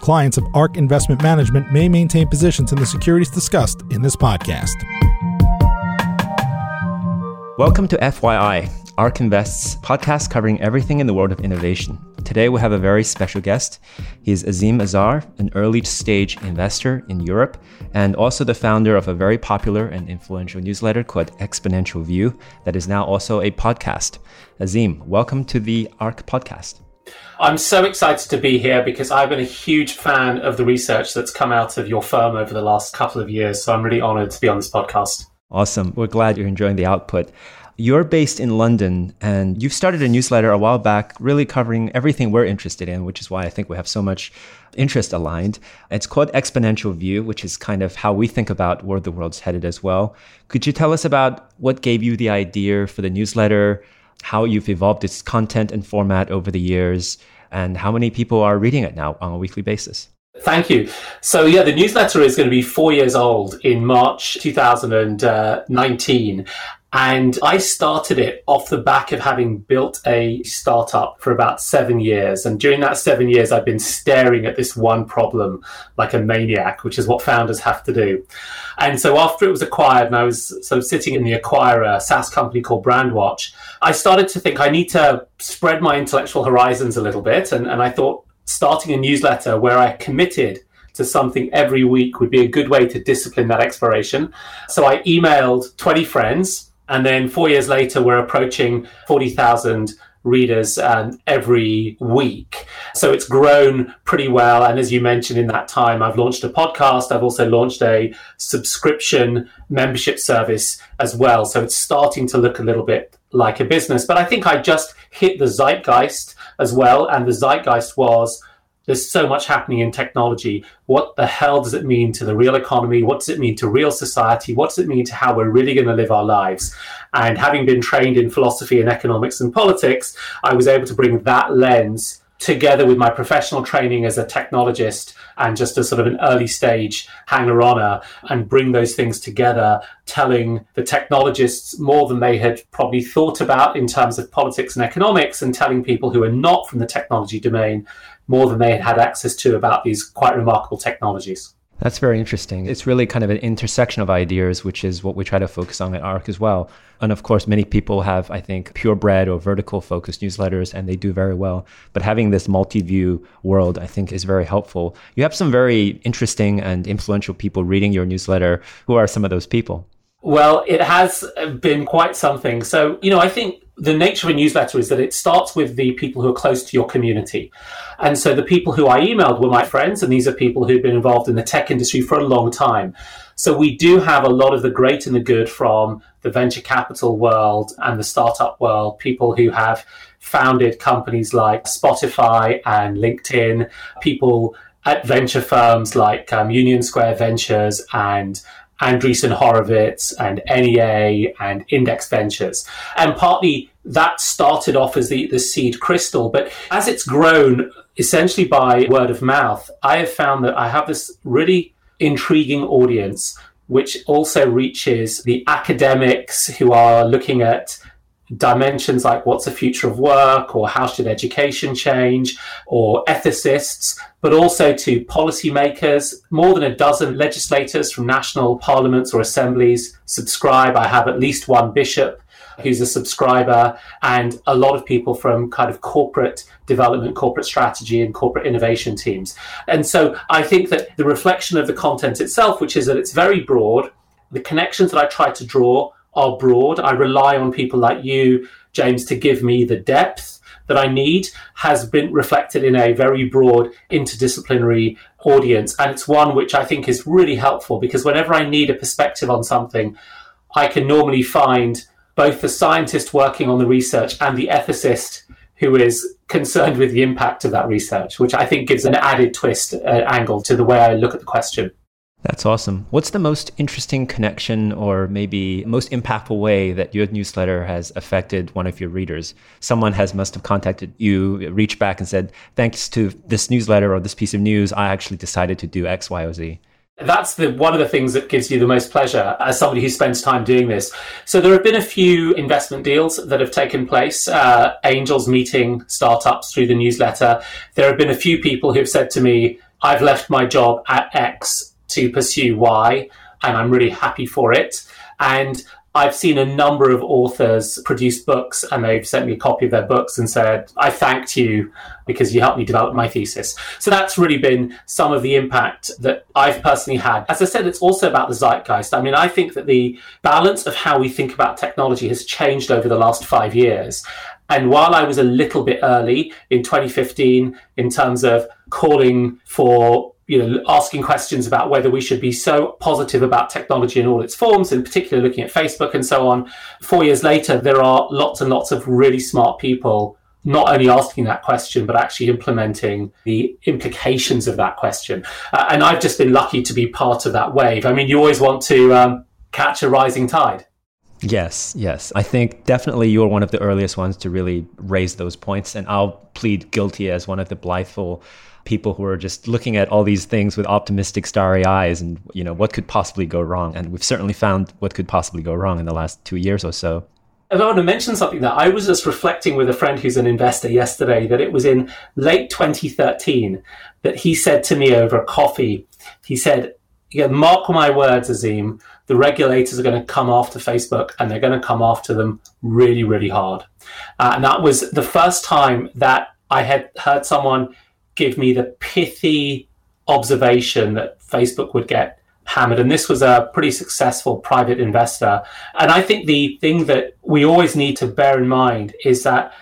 Clients of ARK Investment Management may maintain positions in the securities discussed in this podcast. Welcome to FYI, ARK Invest's podcast covering everything in the world of innovation. Today we have a very special guest. He's Azeem Azhar, an early stage investor in Europe and also the founder of a very popular and influential newsletter called Exponential View that is now also a podcast. Azeem, welcome to the ARK podcast. I'm so excited to be here because I've been a huge fan of the research that's come out of your firm over the last couple of years. So I'm really honored to be on this podcast. Awesome. We're glad you're enjoying the output. You're based in London and you've started a newsletter a while back, really covering everything we're interested in, which is why I think we have so much interest aligned. It's called Exponential View, which is kind of how we think about where the world's headed as well. Could you tell us about what gave you the idea for the newsletter? How you've evolved its content and format over the years, and how many people are reading it now on a weekly basis. Thank you. So, yeah, the newsletter is going to be four years old in March 2019. And I started it off the back of having built a startup for about seven years. And during that seven years, I've been staring at this one problem like a maniac, which is what founders have to do. And so after it was acquired and I was sort of sitting in the acquirer, SaaS company called Brandwatch, I started to think I need to spread my intellectual horizons a little bit. And, and I thought starting a newsletter where I committed to something every week would be a good way to discipline that exploration. So I emailed 20 friends and then four years later, we're approaching 40,000 readers um, every week. So it's grown pretty well. And as you mentioned, in that time, I've launched a podcast. I've also launched a subscription membership service as well. So it's starting to look a little bit like a business. But I think I just hit the zeitgeist as well. And the zeitgeist was there's so much happening in technology. What the hell does it mean to the real economy? What does it mean to real society? What does it mean to how we're really going to live our lives? And having been trained in philosophy and economics and politics, I was able to bring that lens together with my professional training as a technologist and just a sort of an early stage hanger oner and bring those things together, telling the technologists more than they had probably thought about in terms of politics and economics, and telling people who are not from the technology domain more than they had had access to about these quite remarkable technologies. That's very interesting. It's really kind of an intersection of ideas, which is what we try to focus on at ARK as well. And of course, many people have, I think, purebred or vertical focused newsletters, and they do very well. But having this multi view world, I think, is very helpful. You have some very interesting and influential people reading your newsletter. Who are some of those people? Well, it has been quite something. So, you know, I think the nature of a newsletter is that it starts with the people who are close to your community. And so the people who I emailed were my friends, and these are people who've been involved in the tech industry for a long time. So we do have a lot of the great and the good from the venture capital world and the startup world, people who have founded companies like Spotify and LinkedIn, people at venture firms like um, Union Square Ventures and Andreessen Horowitz and NEA and Index Ventures. And partly that started off as the, the seed crystal, but as it's grown essentially by word of mouth, I have found that I have this really intriguing audience which also reaches the academics who are looking at dimensions like what's the future of work or how should education change or ethicists, but also to policymakers. More than a dozen legislators from national parliaments or assemblies subscribe. I have at least one bishop who's a subscriber and a lot of people from kind of corporate development, corporate strategy and corporate innovation teams. And so I think that the reflection of the content itself, which is that it's very broad, the connections that I try to draw are broad. I rely on people like you, James, to give me the depth that I need has been reflected in a very broad interdisciplinary audience. And it's one which I think is really helpful because whenever I need a perspective on something, I can normally find both the scientist working on the research and the ethicist who is concerned with the impact of that research, which I think gives an added twist uh, angle to the way I look at the question. That's awesome. What's the most interesting connection or maybe most impactful way that your newsletter has affected one of your readers? Someone has must have contacted you, reached back and said, thanks to this newsletter or this piece of news, I actually decided to do X, Y, or Z. That's the one of the things that gives you the most pleasure as somebody who spends time doing this. So there have been a few investment deals that have taken place. Uh, angels meeting startups through the newsletter. There have been a few people who have said to me, "I've left my job at X to pursue why, and I'm really happy for it. And I've seen a number of authors produce books and they've sent me a copy of their books and said, I thanked you because you helped me develop my thesis. So that's really been some of the impact that I've personally had. As I said, it's also about the zeitgeist. I mean, I think that the balance of how we think about technology has changed over the last five years. And while I was a little bit early in 2015 in terms of calling for you know, asking questions about whether we should be so positive about technology in all its forms, in particular looking at Facebook and so on. Four years later, there are lots and lots of really smart people not only asking that question, but actually implementing the implications of that question. Uh, and I've just been lucky to be part of that wave. I mean, you always want to um, catch a rising tide. Yes, yes. I think definitely you're one of the earliest ones to really raise those points. And I'll plead guilty as one of the blitheful people who are just looking at all these things with optimistic starry eyes and you know what could possibly go wrong and we've certainly found what could possibly go wrong in the last two years or so I want to mention something that I was just reflecting with a friend who's an investor yesterday that it was in late 2013 that he said to me over a coffee, he said, yeah, mark my words, Azeem, the regulators are going to come after Facebook and they're going to come after them really, really hard. Uh, and that was the first time that I had heard someone give me the pithy observation that Facebook would get hammered. And this was a pretty successful private investor. And I think the thing that we always need to bear in mind is that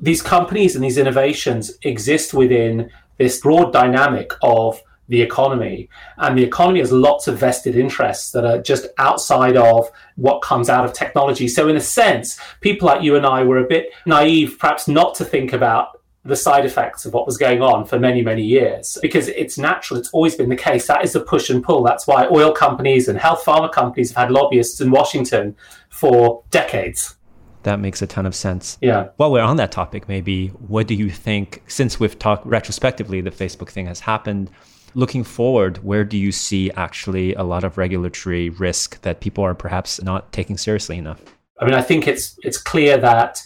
these companies and these innovations exist within this broad dynamic of the economy. And the economy has lots of vested interests that are just outside of what comes out of technology. So, in a sense, people like you and I were a bit naive, perhaps not to think about the side effects of what was going on for many, many years because it's natural. It's always been the case. That is the push and pull. That's why oil companies and health pharma companies have had lobbyists in Washington for decades. That makes a ton of sense. Yeah. While we're on that topic, maybe what do you think, since we've talked retrospectively, the Facebook thing has happened, looking forward, where do you see actually a lot of regulatory risk that people are perhaps not taking seriously enough? I mean, I think it's it's clear that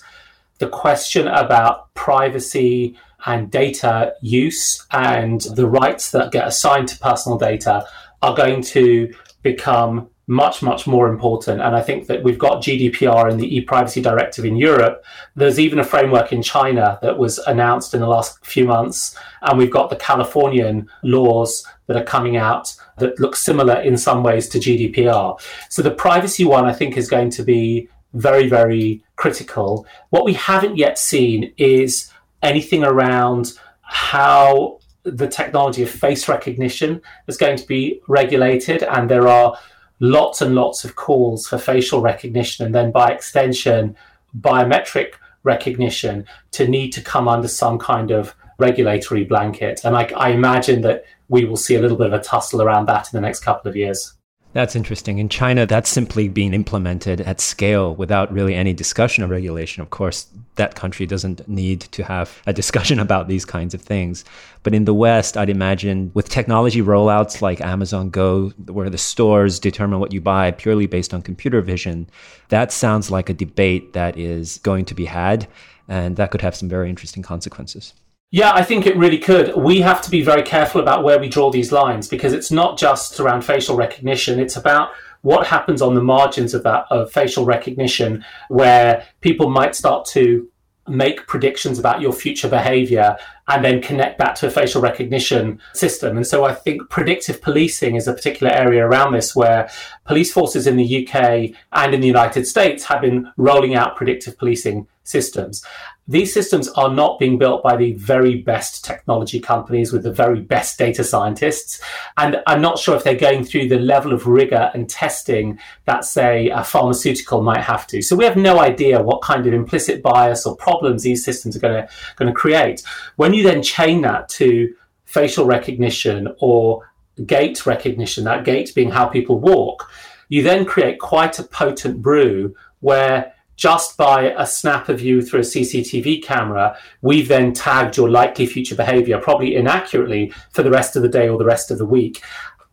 the question about privacy and data use and the rights that get assigned to personal data are going to become much, much more important. And I think that we've got GDPR and the e-privacy directive in Europe. There's even a framework in China that was announced in the last few months. And we've got the Californian laws that are coming out that look similar in some ways to GDPR. So the privacy one, I think, is going to be very, very critical. What we haven't yet seen is anything around how the technology of face recognition is going to be regulated, and there are lots and lots of calls for facial recognition, and then by extension, biometric recognition to need to come under some kind of regulatory blanket. And I, I imagine that we will see a little bit of a tussle around that in the next couple of years. That's interesting. In China, that's simply being implemented at scale without really any discussion of regulation. Of course, that country doesn't need to have a discussion about these kinds of things. But in the West, I'd imagine with technology rollouts like Amazon Go, where the stores determine what you buy purely based on computer vision, that sounds like a debate that is going to be had. And that could have some very interesting consequences. Yeah, I think it really could. We have to be very careful about where we draw these lines because it's not just around facial recognition. It's about what happens on the margins of that of facial recognition where people might start to make predictions about your future behavior and then connect that to a facial recognition system. And so I think predictive policing is a particular area around this where police forces in the UK and in the United States have been rolling out predictive policing systems. These systems are not being built by the very best technology companies with the very best data scientists. And I'm not sure if they're going through the level of rigor and testing that, say, a pharmaceutical might have to. So we have no idea what kind of implicit bias or problems these systems are going to, create. When you then chain that to facial recognition or gait recognition, that gait being how people walk, you then create quite a potent brew where just by a snap of you through a CCTV camera, we've then tagged your likely future behavior, probably inaccurately, for the rest of the day or the rest of the week.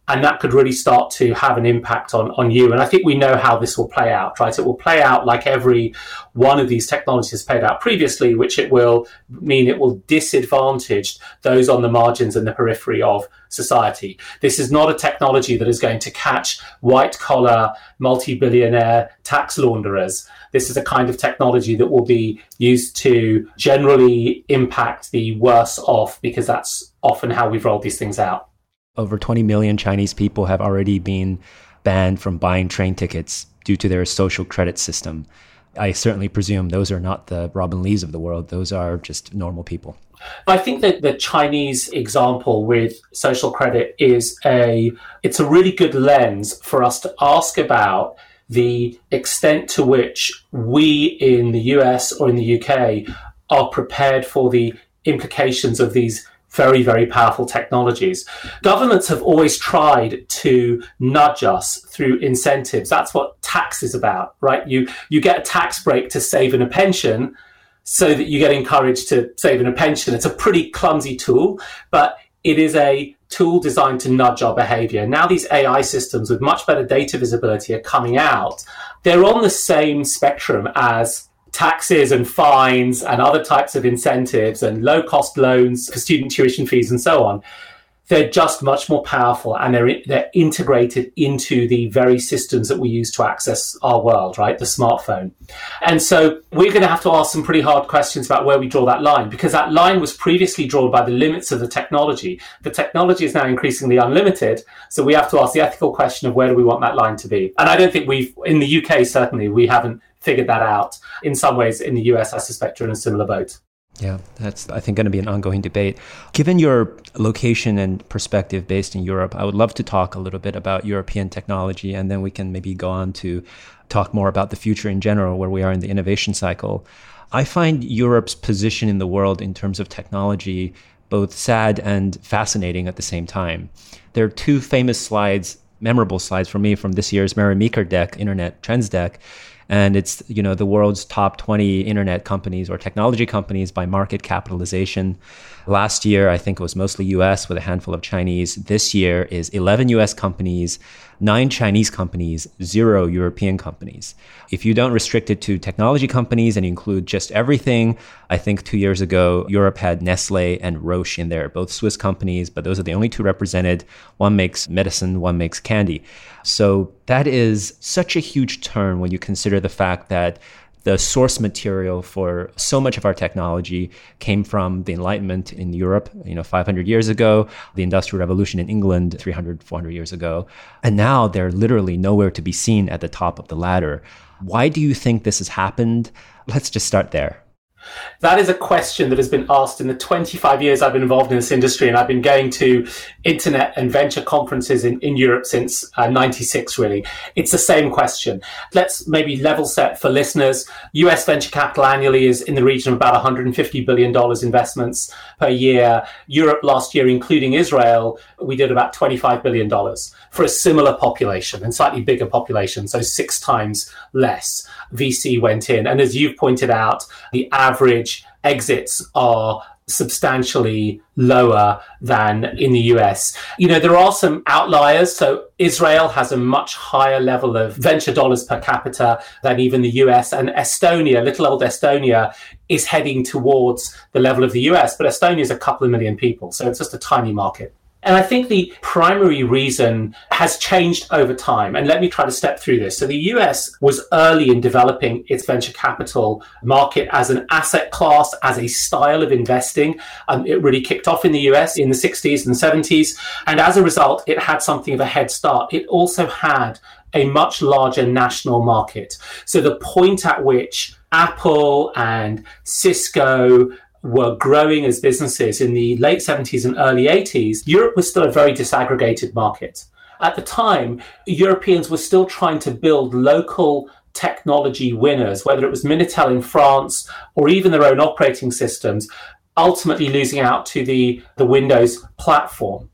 And that could really start to have an impact on, on you. And I think we know how this will play out, right? It will play out like every one of these technologies played out previously, which it will mean it will disadvantage those on the margins and the periphery of society. This is not a technology that is going to catch white collar, multi billionaire tax launderers this is a kind of technology that will be used to generally impact the worse off because that's often how we've rolled these things out. Over 20 million Chinese people have already been banned from buying train tickets due to their social credit system. I certainly presume those are not the Robin Lis of the world. Those are just normal people. I think that the Chinese example with social credit is a it's a really good lens for us to ask about the extent to which we in the US or in the UK are prepared for the implications of these very, very powerful technologies. Governments have always tried to nudge us through incentives. That's what tax is about, right? You, you get a tax break to save in a pension so that you get encouraged to save in a pension. It's a pretty clumsy tool, but it is a tool designed to nudge our behavior. Now, these AI systems with much better data visibility are coming out. They're on the same spectrum as taxes and fines and other types of incentives and low cost loans for student tuition fees and so on they're just much more powerful and they're they're integrated into the very systems that we use to access our world, right? The smartphone. And so we're going to have to ask some pretty hard questions about where we draw that line because that line was previously drawn by the limits of the technology. The technology is now increasingly unlimited, so we have to ask the ethical question of where do we want that line to be? And I don't think we've in the UK certainly we haven't figured that out. In some ways in the US I suspect you're in a similar boat. Yeah, that's, I think, going to be an ongoing debate. Given your location and perspective based in Europe, I would love to talk a little bit about European technology, and then we can maybe go on to talk more about the future in general, where we are in the innovation cycle. I find Europe's position in the world in terms of technology both sad and fascinating at the same time. There are two famous slides, memorable slides for me from this year's Mary Meeker deck, Internet Trends deck and it's you know the world's top 20 internet companies or technology companies by market capitalization. Last year, I think it was mostly US with a handful of Chinese. This year is 11 US companies, nine Chinese companies, zero European companies. If you don't restrict it to technology companies and include just everything, I think two years ago, Europe had Nestle and Roche in there, both Swiss companies, but those are the only two represented. One makes medicine, one makes candy. So that is such a huge turn when you consider the fact that the source material for so much of our technology came from the Enlightenment in Europe, you know, 500 years ago, the Industrial Revolution in England 300, 400 years ago. And now they're literally nowhere to be seen at the top of the ladder. Why do you think this has happened? Let's just start there. That is a question that has been asked in the 25 years I've been involved in this industry, and I've been going to internet and venture conferences in, in Europe since uh, 96, really. It's the same question. Let's maybe level set for listeners. US venture capital annually is in the region of about $150 billion investments per year. Europe last year, including Israel, we did about $25 billion for a similar population and slightly bigger population, so six times less. VC went in. And as you've pointed out, the average exits are substantially lower than in the US. You know, there are some outliers. So Israel has a much higher level of venture dollars per capita than even the US. And Estonia, little old Estonia, is heading towards the level of the US. But Estonia is a couple of million people. So it's just a tiny market. And I think the primary reason has changed over time. And let me try to step through this. So the US was early in developing its venture capital market as an asset class, as a style of investing. Um, it really kicked off in the US in the 60s and 70s. And as a result, it had something of a head start. It also had a much larger national market. So the point at which Apple and Cisco were growing as businesses in the late 70s and early 80s, Europe was still a very disaggregated market. At the time, Europeans were still trying to build local technology winners, whether it was Minitel in France or even their own operating systems, ultimately losing out to the, the Windows platform.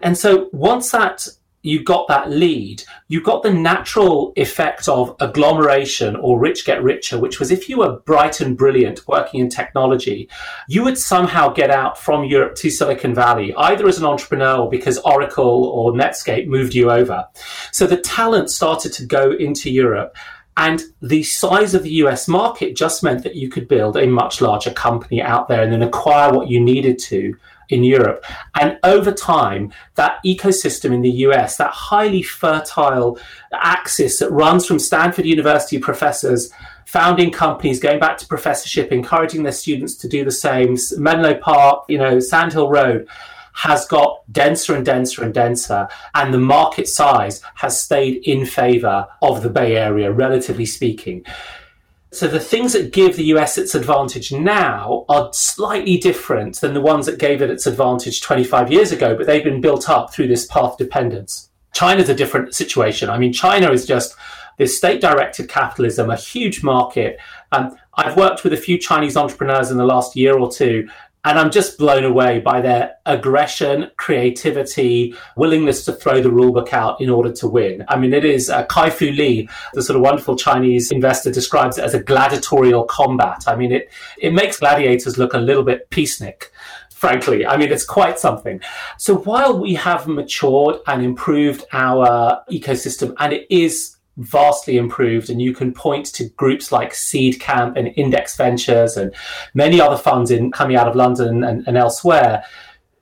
And so once that you got that lead, you got the natural effect of agglomeration or rich get richer, which was if you were bright and brilliant working in technology, you would somehow get out from Europe to Silicon Valley, either as an entrepreneur or because Oracle or Netscape moved you over. So the talent started to go into Europe. And the size of the US market just meant that you could build a much larger company out there and then acquire what you needed to in Europe. And over time, that ecosystem in the US, that highly fertile axis that runs from Stanford University professors founding companies, going back to professorship, encouraging their students to do the same, Menlo Park, you know, Sand Hill Road, has got denser and denser and denser, and the market size has stayed in favor of the Bay Area, relatively speaking. So the things that give the US its advantage now are slightly different than the ones that gave it its advantage 25 years ago, but they've been built up through this path dependence. China's a different situation. I mean, China is just this state directed capitalism, a huge market. Um, I've worked with a few Chinese entrepreneurs in the last year or two, and I'm just blown away by their aggression, creativity, willingness to throw the rulebook out in order to win. I mean, it is uh, Kai Fu Lee, the sort of wonderful Chinese investor, describes it as a gladiatorial combat. I mean, it, it makes gladiators look a little bit peacenik frankly. I mean, it's quite something. So while we have matured and improved our ecosystem, and it is vastly improved and you can point to groups like Seedcamp and index ventures and many other funds in coming out of london and, and elsewhere.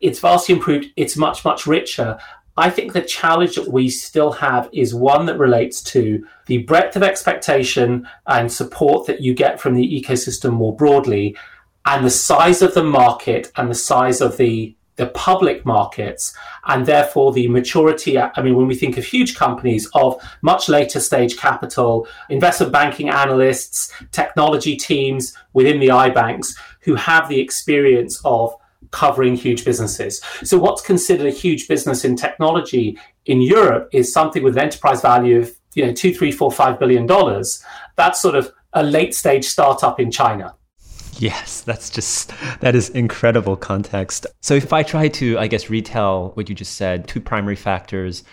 It's vastly improved. It's much much richer. I think the challenge that we still have is one that relates to the breadth of expectation and support that you get from the ecosystem more broadly, and the size of the market and the size of the the public markets and therefore the maturity. I mean, when we think of huge companies of much later stage capital, investment banking analysts, technology teams within the iBanks who have the experience of covering huge businesses. So, what's considered a huge business in technology in Europe is something with an enterprise value of you know two, three, four, five billion dollars. That's sort of a late stage startup in China. Yes, that's just, that is incredible context. So if I try to, I guess, retell what you just said, two primary factors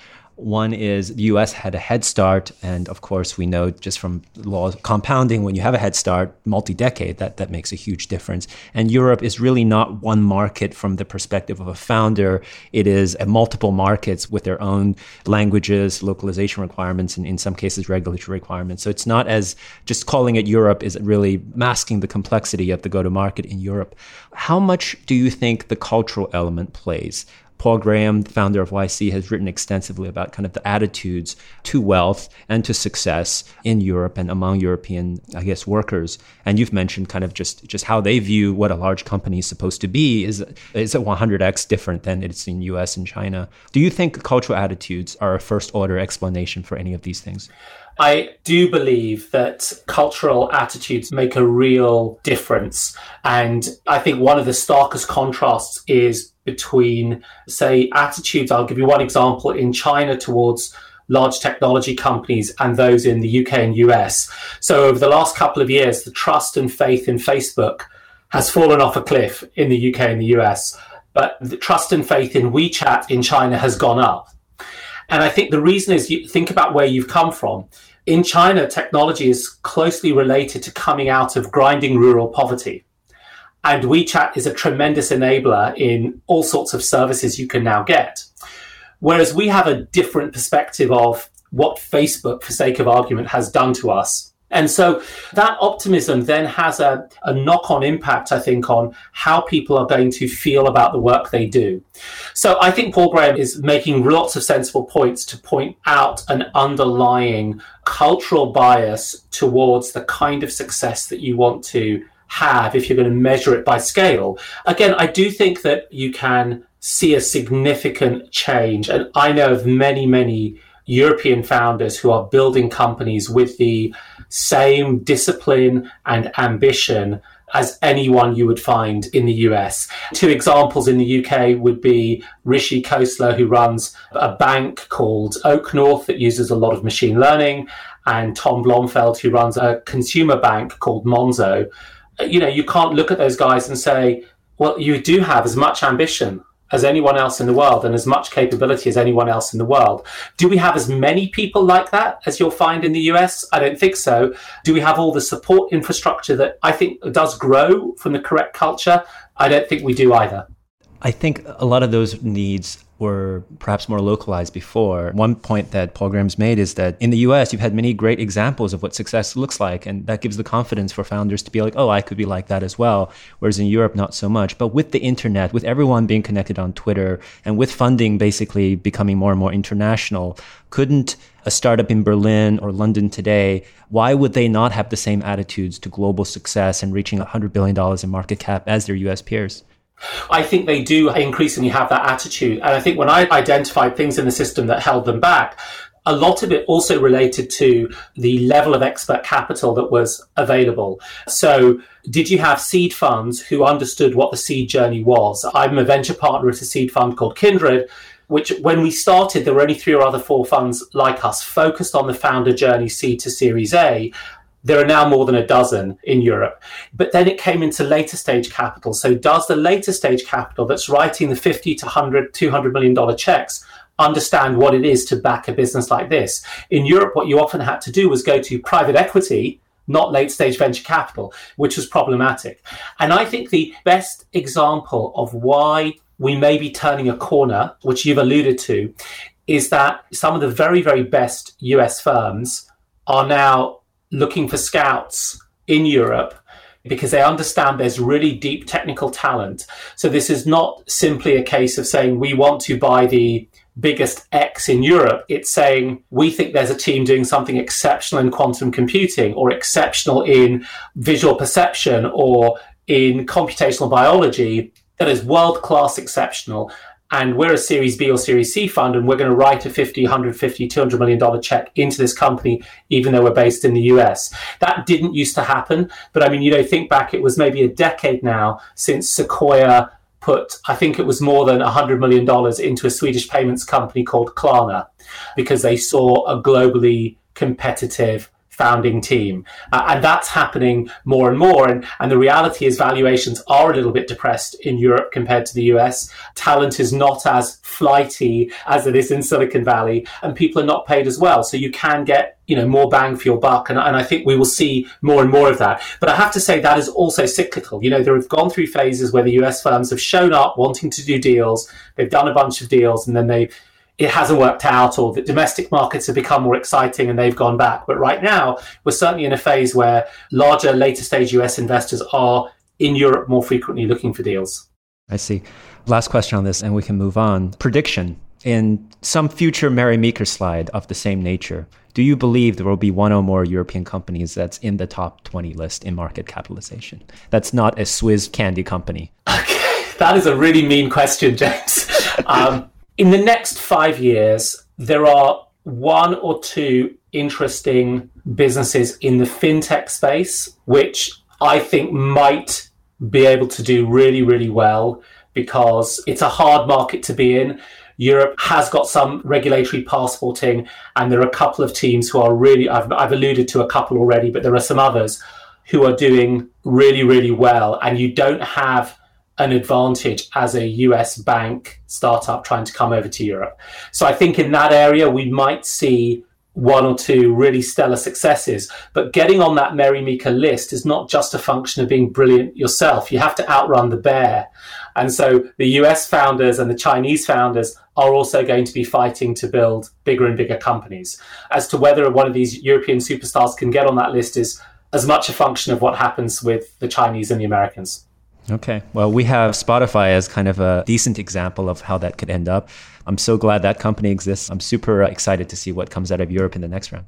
one is the US had a head start. And of course, we know just from law compounding, when you have a head start, multi decade, that, that makes a huge difference. And Europe is really not one market from the perspective of a founder. It is multiple markets with their own languages, localization requirements, and in some cases, regulatory requirements. So it's not as just calling it Europe is really masking the complexity of the go to market in Europe. How much do you think the cultural element plays? Paul Graham, the founder of YC, has written extensively about kind of the attitudes to wealth and to success in Europe and among European, I guess, workers. And you've mentioned kind of just just how they view what a large company is supposed to be is is 100x different than it's in U.S. and China. Do you think cultural attitudes are a first order explanation for any of these things? I do believe that cultural attitudes make a real difference. And I think one of the starkest contrasts is between, say, attitudes. I'll give you one example in China towards large technology companies and those in the UK and US. So, over the last couple of years, the trust and faith in Facebook has fallen off a cliff in the UK and the US, but the trust and faith in WeChat in China has gone up. And I think the reason is you think about where you've come from. In China, technology is closely related to coming out of grinding rural poverty. And WeChat is a tremendous enabler in all sorts of services you can now get. Whereas we have a different perspective of what Facebook, for sake of argument, has done to us. And so that optimism then has a, a knock on impact, I think, on how people are going to feel about the work they do. So I think Paul Graham is making lots of sensible points to point out an underlying cultural bias towards the kind of success that you want to have if you're going to measure it by scale. Again, I do think that you can see a significant change. And I know of many, many European founders who are building companies with the same discipline and ambition as anyone you would find in the US. Two examples in the UK would be Rishi Khosla, who runs a bank called OakNorth that uses a lot of machine learning, and Tom Blomfield, who runs a consumer bank called Monzo. You know, you can't look at those guys and say, well, you do have as much ambition as anyone else in the world and as much capability as anyone else in the world. Do we have as many people like that as you'll find in the US? I don't think so. Do we have all the support infrastructure that I think does grow from the correct culture? I don't think we do either. I think a lot of those needs were perhaps more localized before. One point that Paul Graham's made is that in the US, you've had many great examples of what success looks like. And that gives the confidence for founders to be like, oh, I could be like that as well. Whereas in Europe, not so much. But with the internet, with everyone being connected on Twitter, and with funding basically becoming more and more international, couldn't a startup in Berlin or London today, why would they not have the same attitudes to global success and reaching $100 billion in market cap as their US peers? I think they do increasingly have that attitude. And I think when I identified things in the system that held them back, a lot of it also related to the level of expert capital that was available. So, did you have seed funds who understood what the seed journey was? I'm a venture partner at a seed fund called Kindred, which when we started, there were only three or other four funds like us focused on the founder journey seed to series A. There are now more than a dozen in Europe. But then it came into later stage capital. So does the later stage capital that's writing the 50 to 100, 200 million dollar checks understand what it is to back a business like this? In Europe, what you often had to do was go to private equity not late stage venture capital, which was problematic. And I think the best example of why we may be turning a corner, which you've alluded to, is that some of the very, very best US firms are now looking for scouts in Europe because they understand there's really deep technical talent. So this is not simply a case of saying we want to buy the biggest X in Europe. It's saying we think there's a team doing something exceptional in quantum computing or exceptional in visual perception or in computational biology that is world class exceptional and we're a Series B or Series C fund, and we're going to write a 50, 150, 200 million dollar check into this company, even though we're based in the US. That didn't used to happen, but I mean, you know, think back, it was maybe a decade now since Sequoia put, I think it was more than $100 million into a Swedish payments company called Klarna because they saw a globally competitive founding team. Uh, and that's happening more and more. And, and the reality is, valuations are a little bit depressed in Europe compared to the US. Talent is not as flighty as it is in Silicon Valley, and people are not paid as well. So you can get you know more bang for your buck and, and i think we will see more and more of that but i have to say that is also cyclical you know there have gone through phases where the us firms have shown up wanting to do deals they've done a bunch of deals and then they it hasn't worked out or the domestic markets have become more exciting and they've gone back. But right now, we're certainly in a phase where larger, later stage US investors are in Europe more frequently looking for deals. I see. Last question on this, and we can move on. Prediction in some future Mary Meeker slide of the same nature. Do you believe there will be one or more European companies that's in the top 20 list in market capitalization? That's not a Swiss candy company. Okay, that is a really mean question, James. Um, in the next five years, there are one or two interesting businesses in the fintech space, which I think might be able to do really, really well because it's a hard market to be in. Europe has got some regulatory passporting, and there are a couple of teams who are really, I've, I've alluded to a couple already, but there are some others who are doing really, really well. And you don't have an advantage as a US bank startup trying to come over to Europe. So I think in that area, we might see one or two really stellar successes. But getting on that Mary Meeker list is not just a function of being brilliant yourself. You have to outrun the bear. And so the US founders and the Chinese founders are also going to be fighting to build bigger and bigger companies. As to whether one of these European superstars can get on that list is as much a function of what happens with the Chinese and the Americans. Okay. Well, we have Spotify as kind of a decent example of how that could end up. I'm so glad that company exists. I'm super excited to see what comes out of Europe in the next round.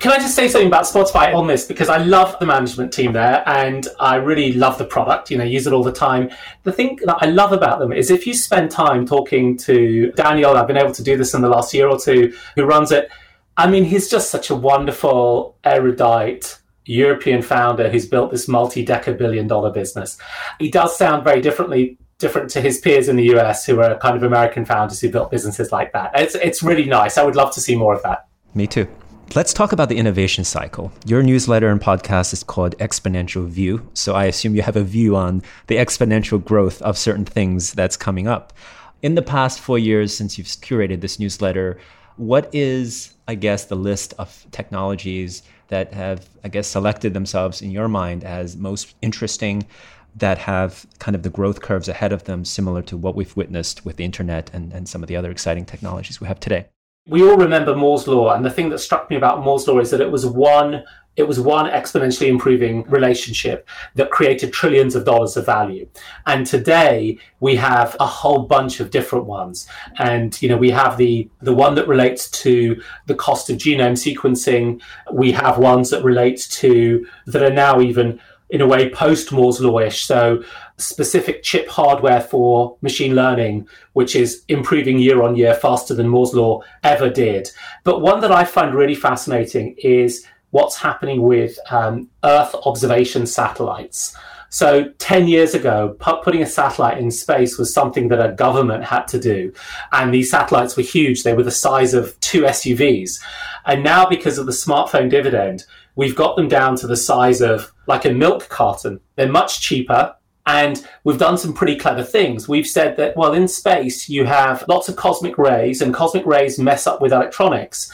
Can I just say something about Spotify on this? Because I love the management team there and I really love the product. You know, use it all the time. The thing that I love about them is if you spend time talking to Daniel, I've been able to do this in the last year or two, who runs it. I mean, he's just such a wonderful, erudite, European founder who's built this multi-decade billion dollar business. He does sound very differently different to his peers in the US who are kind of American founders who built businesses like that. It's it's really nice. I would love to see more of that. Me too. Let's talk about the innovation cycle. Your newsletter and podcast is called Exponential View. So I assume you have a view on the exponential growth of certain things that's coming up. In the past four years since you've curated this newsletter, what is, I guess, the list of technologies that have, I guess, selected themselves in your mind as most interesting, that have kind of the growth curves ahead of them, similar to what we've witnessed with the internet and, and some of the other exciting technologies we have today? We all remember Moore's law, and the thing that struck me about Moore's law is that it was one it was one exponentially improving relationship that created trillions of dollars of value. And today we have a whole bunch of different ones. And you know, we have the the one that relates to the cost of genome sequencing. We have ones that relate to that are now even in a way post Moore's lawish. So specific chip hardware for machine learning, which is improving year on year faster than Moore's law ever did. But one that I find really fascinating is what's happening with um, Earth observation satellites. So 10 years ago, putting a satellite in space was something that a government had to do. And these satellites were huge. They were the size of two SUVs. And now, because of the smartphone dividend, we've got them down to the size of like a milk carton. They're much cheaper. And we've done some pretty clever things. We've said that, well, in space, you have lots of cosmic rays, and cosmic rays mess up with electronics.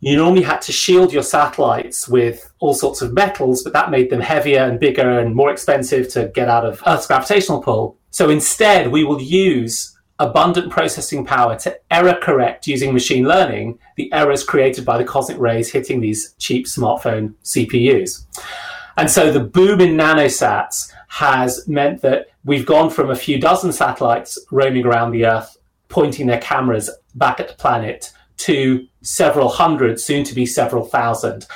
You normally had to shield your satellites with all sorts of metals, but that made them heavier and bigger and more expensive to get out of Earth's gravitational pull. So instead, we will use abundant processing power to error correct using machine learning the errors created by the cosmic rays hitting these cheap smartphone CPUs. And so the boom in nanosats has meant that we've gone from a few dozen satellites roaming around the Earth, pointing their cameras back at the planet, to several hundred, soon to be several thousand.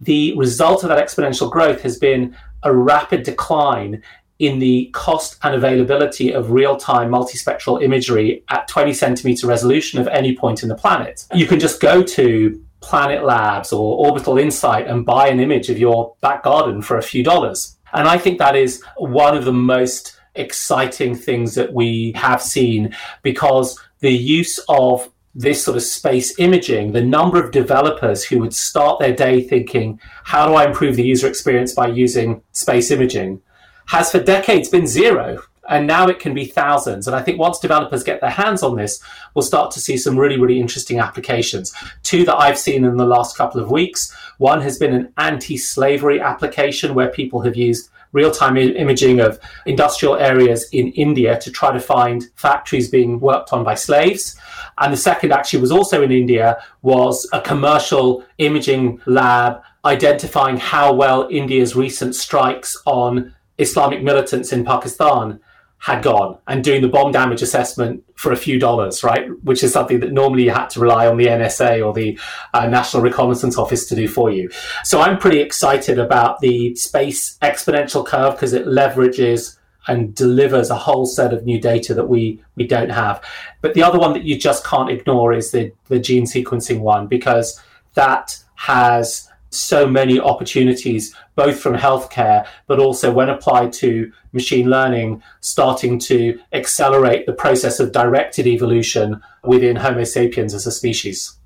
The result of that exponential growth has been a rapid decline in the cost and availability of real-time multispectral imagery at 20 centimeter resolution of any point in the planet. You can just go to Planet Labs or Orbital Insight and buy an image of your back garden for a few dollars. And I think that is one of the most exciting things that we have seen because the use of this sort of space imaging, the number of developers who would start their day thinking, how do I improve the user experience by using space imaging? has for decades been zero. And now it can be thousands. And I think once developers get their hands on this, we'll start to see some really, really interesting applications. Two that I've seen in the last couple of weeks. One has been an anti slavery application where people have used real time imaging of industrial areas in India to try to find factories being worked on by slaves. And the second actually was also in India, was a commercial imaging lab identifying how well India's recent strikes on Islamic militants in Pakistan had gone and doing the bomb damage assessment for a few dollars, right? Which is something that normally you had to rely on the NSA or the uh, National Reconnaissance Office to do for you. So I'm pretty excited about the space exponential curve because it leverages and delivers a whole set of new data that we we don't have. But the other one that you just can't ignore is the the gene sequencing one because that has so many opportunities, both from healthcare, but also when applied to machine learning, starting to accelerate the process of directed evolution within Homo sapiens as a species.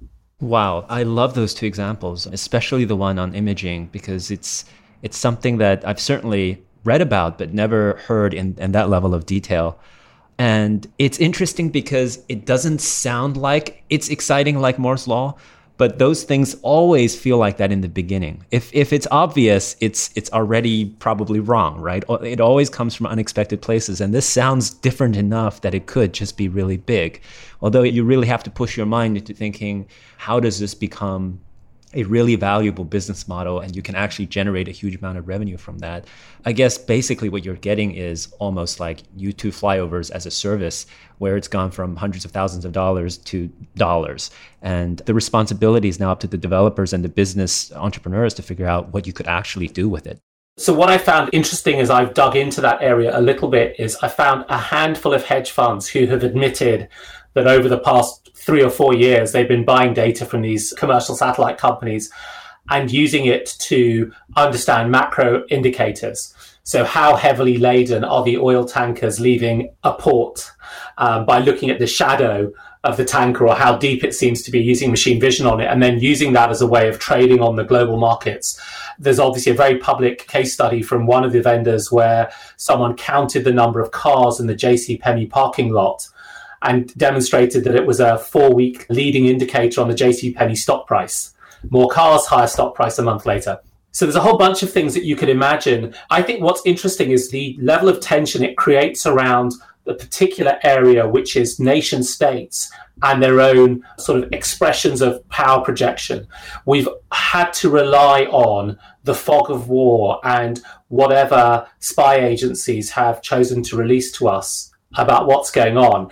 Wow, I love those two examples, especially the one on imaging, because it's it's something that I've certainly read about but never heard in, in that level of detail. And it's interesting because it doesn't sound like it's exciting like Moore's Law, but those things always feel like that in the beginning. If if it's obvious it's it's already probably wrong right? It always comes from unexpected places and this sounds different enough that it could just be really big. Although you really have to push your mind into thinking how does this become a really valuable business model and you can actually generate a huge amount of revenue from that. I guess basically what you're getting is almost like U2 flyovers as a service where it's gone from hundreds of thousands of dollars to dollars. And the responsibility is now up to the developers and the business entrepreneurs to figure out what you could actually do with it. So, what I found interesting as I've dug into that area a little bit is I found a handful of hedge funds who have admitted that over the past three or four years, they've been buying data from these commercial satellite companies and using it to understand macro indicators. So, how heavily laden are the oil tankers leaving a port um, by looking at the shadow of the tanker or how deep it seems to be using machine vision on it and then using that as a way of trading on the global markets. There's obviously a very public case study from one of the vendors where someone counted the number of cars in the JC Penney parking lot and demonstrated that it was a four week leading indicator on the JC Penney stock price. More cars, higher stock price a month later. So there's a whole bunch of things that you could imagine. I think what's interesting is the level of tension it creates around the particular area, which is nation states and their own sort of expressions of power projection. We've had to rely on the fog of war and whatever spy agencies have chosen to release to us about what's going on.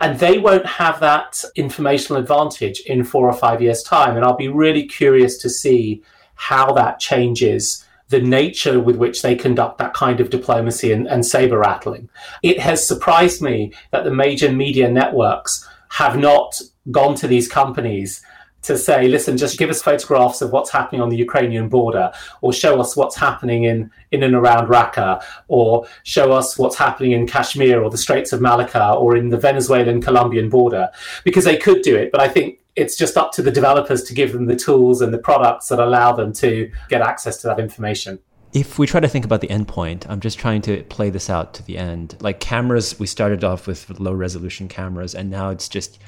And they won't have that informational advantage in four or five years' time. And I'll be really curious to see how that changes the nature with which they conduct that kind of diplomacy and, and saber rattling. It has surprised me that the major media networks have not gone to these companies to say, listen, just give us photographs of what's happening on the Ukrainian border, or show us what's happening in, in and around Raqqa, or show us what's happening in Kashmir or the Straits of Malacca or in the Venezuelan Colombian border, because they could do it. But I think it's just up to the developers to give them the tools and the products that allow them to get access to that information. If we try to think about the endpoint, I'm just trying to play this out to the end. Like cameras, we started off with low resolution cameras, and now it's just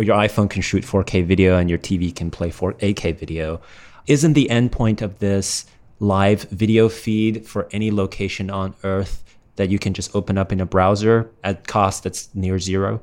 your iPhone can shoot 4K video and your TV can play 4K video. Isn't the endpoint of this live video feed for any location on Earth that you can just open up in a browser at cost that's near zero?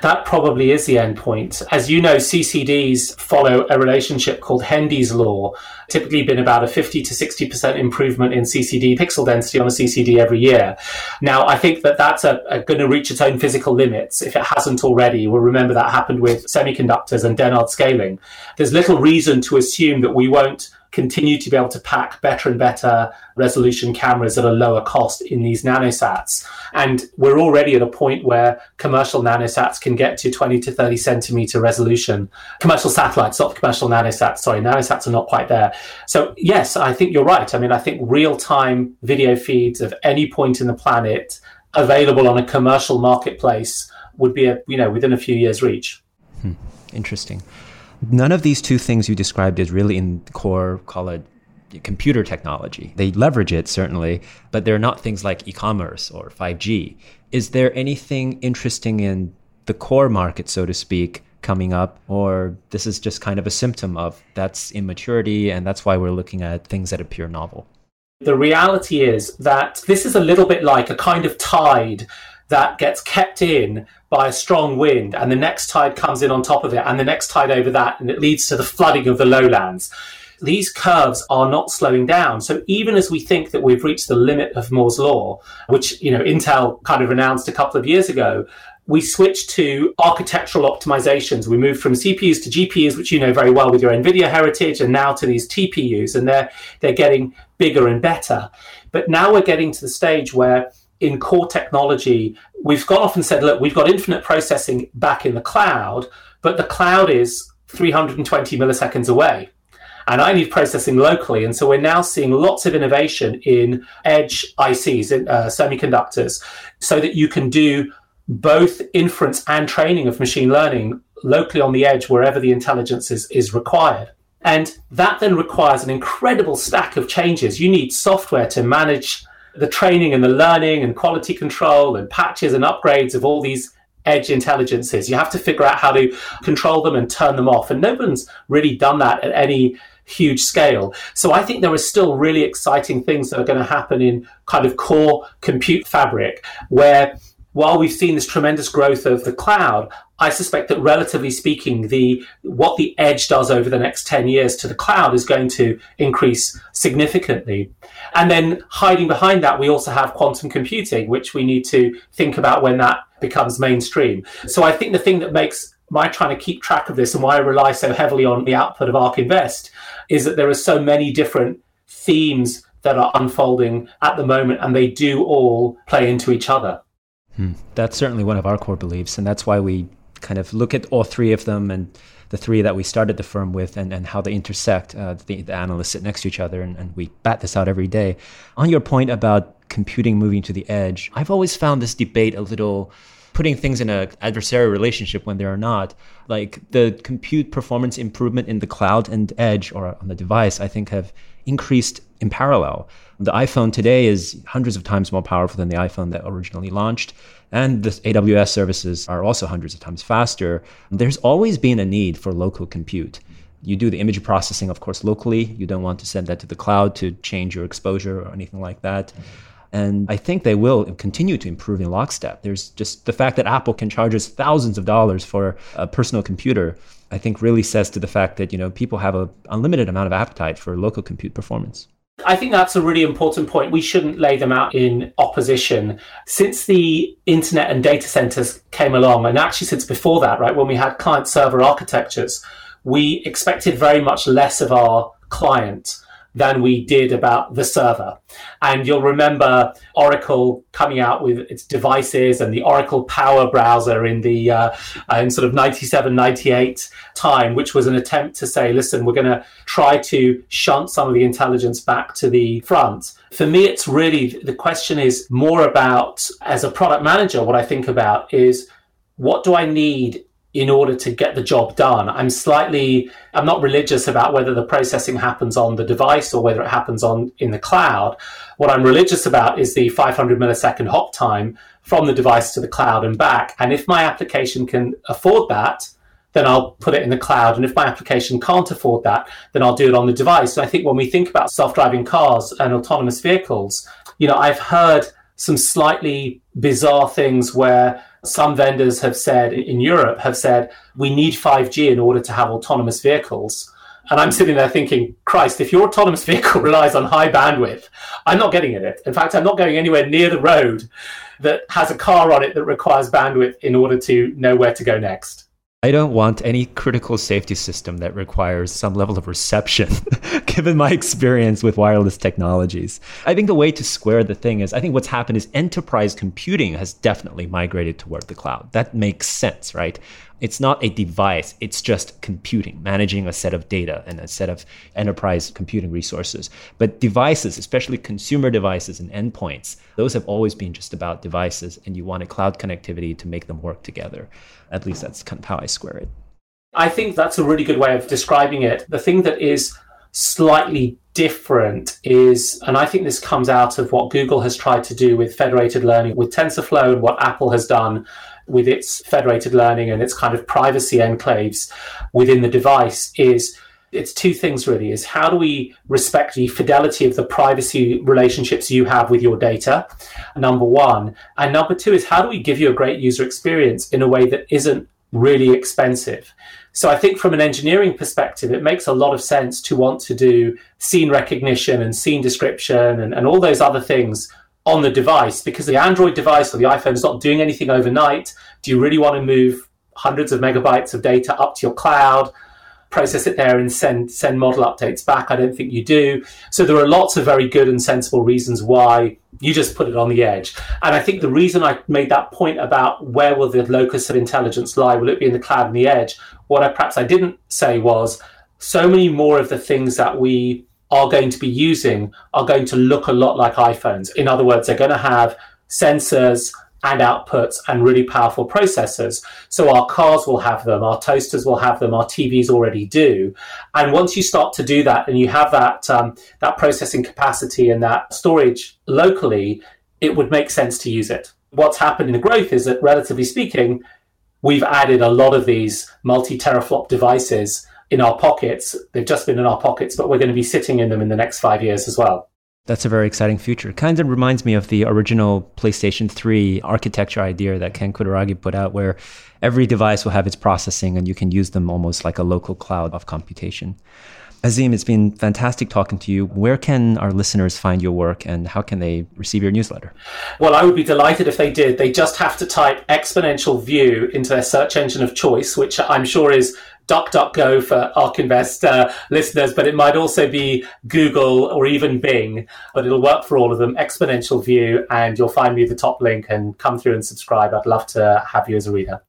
That probably is the endpoint. As you know, CCDs follow a relationship called Hendy's law, typically been about a 50 to 60% improvement in CCD pixel density on a CCD every year. Now, I think that that's going to reach its own physical limits if it hasn't already. We'll remember that happened with semiconductors and Dennard scaling. There's little reason to assume that we won't continue to be able to pack better and better resolution cameras at a lower cost in these nanosats. And we're already at a point where commercial nanosats can get to 20 to 30 centimeter resolution. Commercial satellites, not commercial nanosats, sorry, nanosats are not quite there. So, yes, I think you're right. I mean, I think real time video feeds of any point in the planet available on a commercial marketplace would be, a, you know, within a few years' reach. Hmm. Interesting. None of these two things you described is really in core, call it computer technology. They leverage it, certainly, but they're not things like e commerce or 5G. Is there anything interesting in the core market, so to speak, coming up, or this is just kind of a symptom of that's immaturity and that's why we're looking at things that appear novel? The reality is that this is a little bit like a kind of tide that gets kept in by a strong wind, and the next tide comes in on top of it, and the next tide over that, and it leads to the flooding of the lowlands. These curves are not slowing down. So even as we think that we've reached the limit of Moore's law, which you know Intel kind of announced a couple of years ago, we switched to architectural optimizations. We moved from CPUs to GPUs, which you know very well with your NVIDIA heritage, and now to these TPUs, and they're they're getting bigger and better. But now we're getting to the stage where in core technology, we've gone off and said, look, we've got infinite processing back in the cloud, but the cloud is 320 milliseconds away. And I need processing locally. And so we're now seeing lots of innovation in edge ICs, in, uh, semiconductors, so that you can do both inference and training of machine learning locally on the edge wherever the intelligence is, is required. And that then requires an incredible stack of changes. You need software to manage the training and the learning and quality control and patches and upgrades of all these edge intelligences. You have to figure out how to control them and turn them off. And no one's really done that at any huge scale. So I think there are still really exciting things that are going to happen in kind of core compute fabric where while we've seen this tremendous growth of the cloud, I suspect that relatively speaking, the what the edge does over the next 10 years to the cloud is going to increase significantly. And then hiding behind that, we also have quantum computing, which we need to think about when that becomes mainstream. So I think the thing that makes my trying to keep track of this and why I rely so heavily on the output of ARK Invest is that there are so many different themes that are unfolding at the moment and they do all play into each other. That's certainly one of our core beliefs, and that's why we kind of look at all three of them and the three that we started the firm with and, and how they intersect. Uh, the, the, analysts sit next to each other, and, and we bat this out every day. On your point about computing moving to the edge, I've always found this debate a little putting things in an adversarial relationship when they're not. Like the compute performance improvement in the cloud and edge or on the device, I think have increased in parallel. The iPhone today is hundreds of times more powerful than the iPhone that originally launched. And the AWS services are also hundreds of times faster. There's always been a need for local compute. You do the image processing, of course, locally. You don't want to send that to the cloud to change your exposure or anything like that. And I think they will continue to improve in lockstep. There's just the fact that Apple can charge us thousands of dollars for a personal computer, I think really says to the fact that, you know, people have an unlimited amount of appetite for local compute performance. I think that's a really important point. We shouldn't lay them out in opposition. Since the internet and data centers came along, and actually since before that, right, when we had client server architectures, we expected very much less of our client than we did about the server. And you'll remember Oracle coming out with its devices and the Oracle Power Browser in the uh, in sort of 97, 98 time, which was an attempt to say, listen, we're going to try to shunt some of the intelligence back to the front. For me, it's really the question is more about as a product manager, what I think about is what do I need in order to get the job done. I'm slightly, I'm not religious about whether the processing happens on the device or whether it happens on in the cloud. What I'm religious about is the 500 millisecond hop time from the device to the cloud and back. And if my application can afford that, then I'll put it in the cloud. And if my application can't afford that, then I'll do it on the device. So I think when we think about self-driving cars and autonomous vehicles, you know, I've heard some slightly bizarre things where some vendors have said in Europe have said we need 5G in order to have autonomous vehicles. And I'm sitting there thinking, Christ, if your autonomous vehicle relies on high bandwidth, I'm not getting in it. In fact, I'm not going anywhere near the road that has a car on it that requires bandwidth in order to know where to go next. I don't want any critical safety system that requires some level of reception, given my experience with wireless technologies. I think the way to square the thing is I think what's happened is enterprise computing has definitely migrated toward the cloud. That makes sense, right? It's not a device, it's just computing, managing a set of data and a set of enterprise computing resources. But devices, especially consumer devices and endpoints, those have always been just about devices, and you want a cloud connectivity to make them work together. At least that's kind of how I square it. I think that's a really good way of describing it. The thing that is slightly different is, and I think this comes out of what Google has tried to do with federated learning with TensorFlow and what Apple has done with its federated learning and its kind of privacy enclaves within the device is it's two things really is how do we respect the fidelity of the privacy relationships you have with your data number one. And number two is how do we give you a great user experience in a way that isn't really expensive? So i think from an engineering perspective it makes a lot of sense to want to do scene recognition and scene description and, and all those other things on the device because the android device or the iphone is not doing anything overnight do you really want to move hundreds of megabytes of data up to your cloud process it there and send send model updates back. I don't think you do. So there are lots of very good and sensible reasons why you just put it on the edge. And I think the reason I made that point about where will the locus of intelligence lie, will it be in the cloud and the edge? What I perhaps I didn't say was so many more of the things that we are going to be using are going to look a lot like iPhones. In other words, they're going to have sensors and outputs and really powerful processors. So our cars will have them, our toasters will have them, our TVs already do. And once you start to do that and you have that um, that processing capacity and that storage locally, it would make sense to use it. What's happened in the growth is that, relatively speaking, we've added a lot of these multi teraflop devices in our pockets. They've just been in our pockets, but we're going to be sitting in them in the next five years as well. That's a very exciting future. Kind of reminds me of the original PlayStation 3 architecture idea that Ken Kutaragi put out, where every device will have its processing and you can use them almost like a local cloud of computation. Azeem, it's been fantastic talking to you. Where can our listeners find your work and how can they receive your newsletter? Well, I would be delighted if they did. They just have to type exponential view into their search engine of choice, which I'm sure is DuckDuckGo for ARK Invest uh, listeners, but it might also be Google or even Bing, but it'll work for all of them. Exponential View, and you'll find me the top link and come through and subscribe. I'd love to have you as a reader.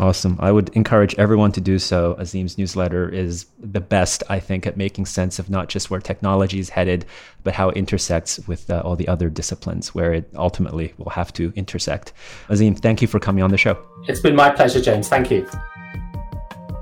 Awesome. I would encourage everyone to do so. Azeem's newsletter is the best, I think, at making sense of not just where technology is headed, but how it intersects with uh, all the other disciplines where it ultimately will have to intersect. Azeem, thank you for coming on the show. It's been my pleasure, James. Thank you.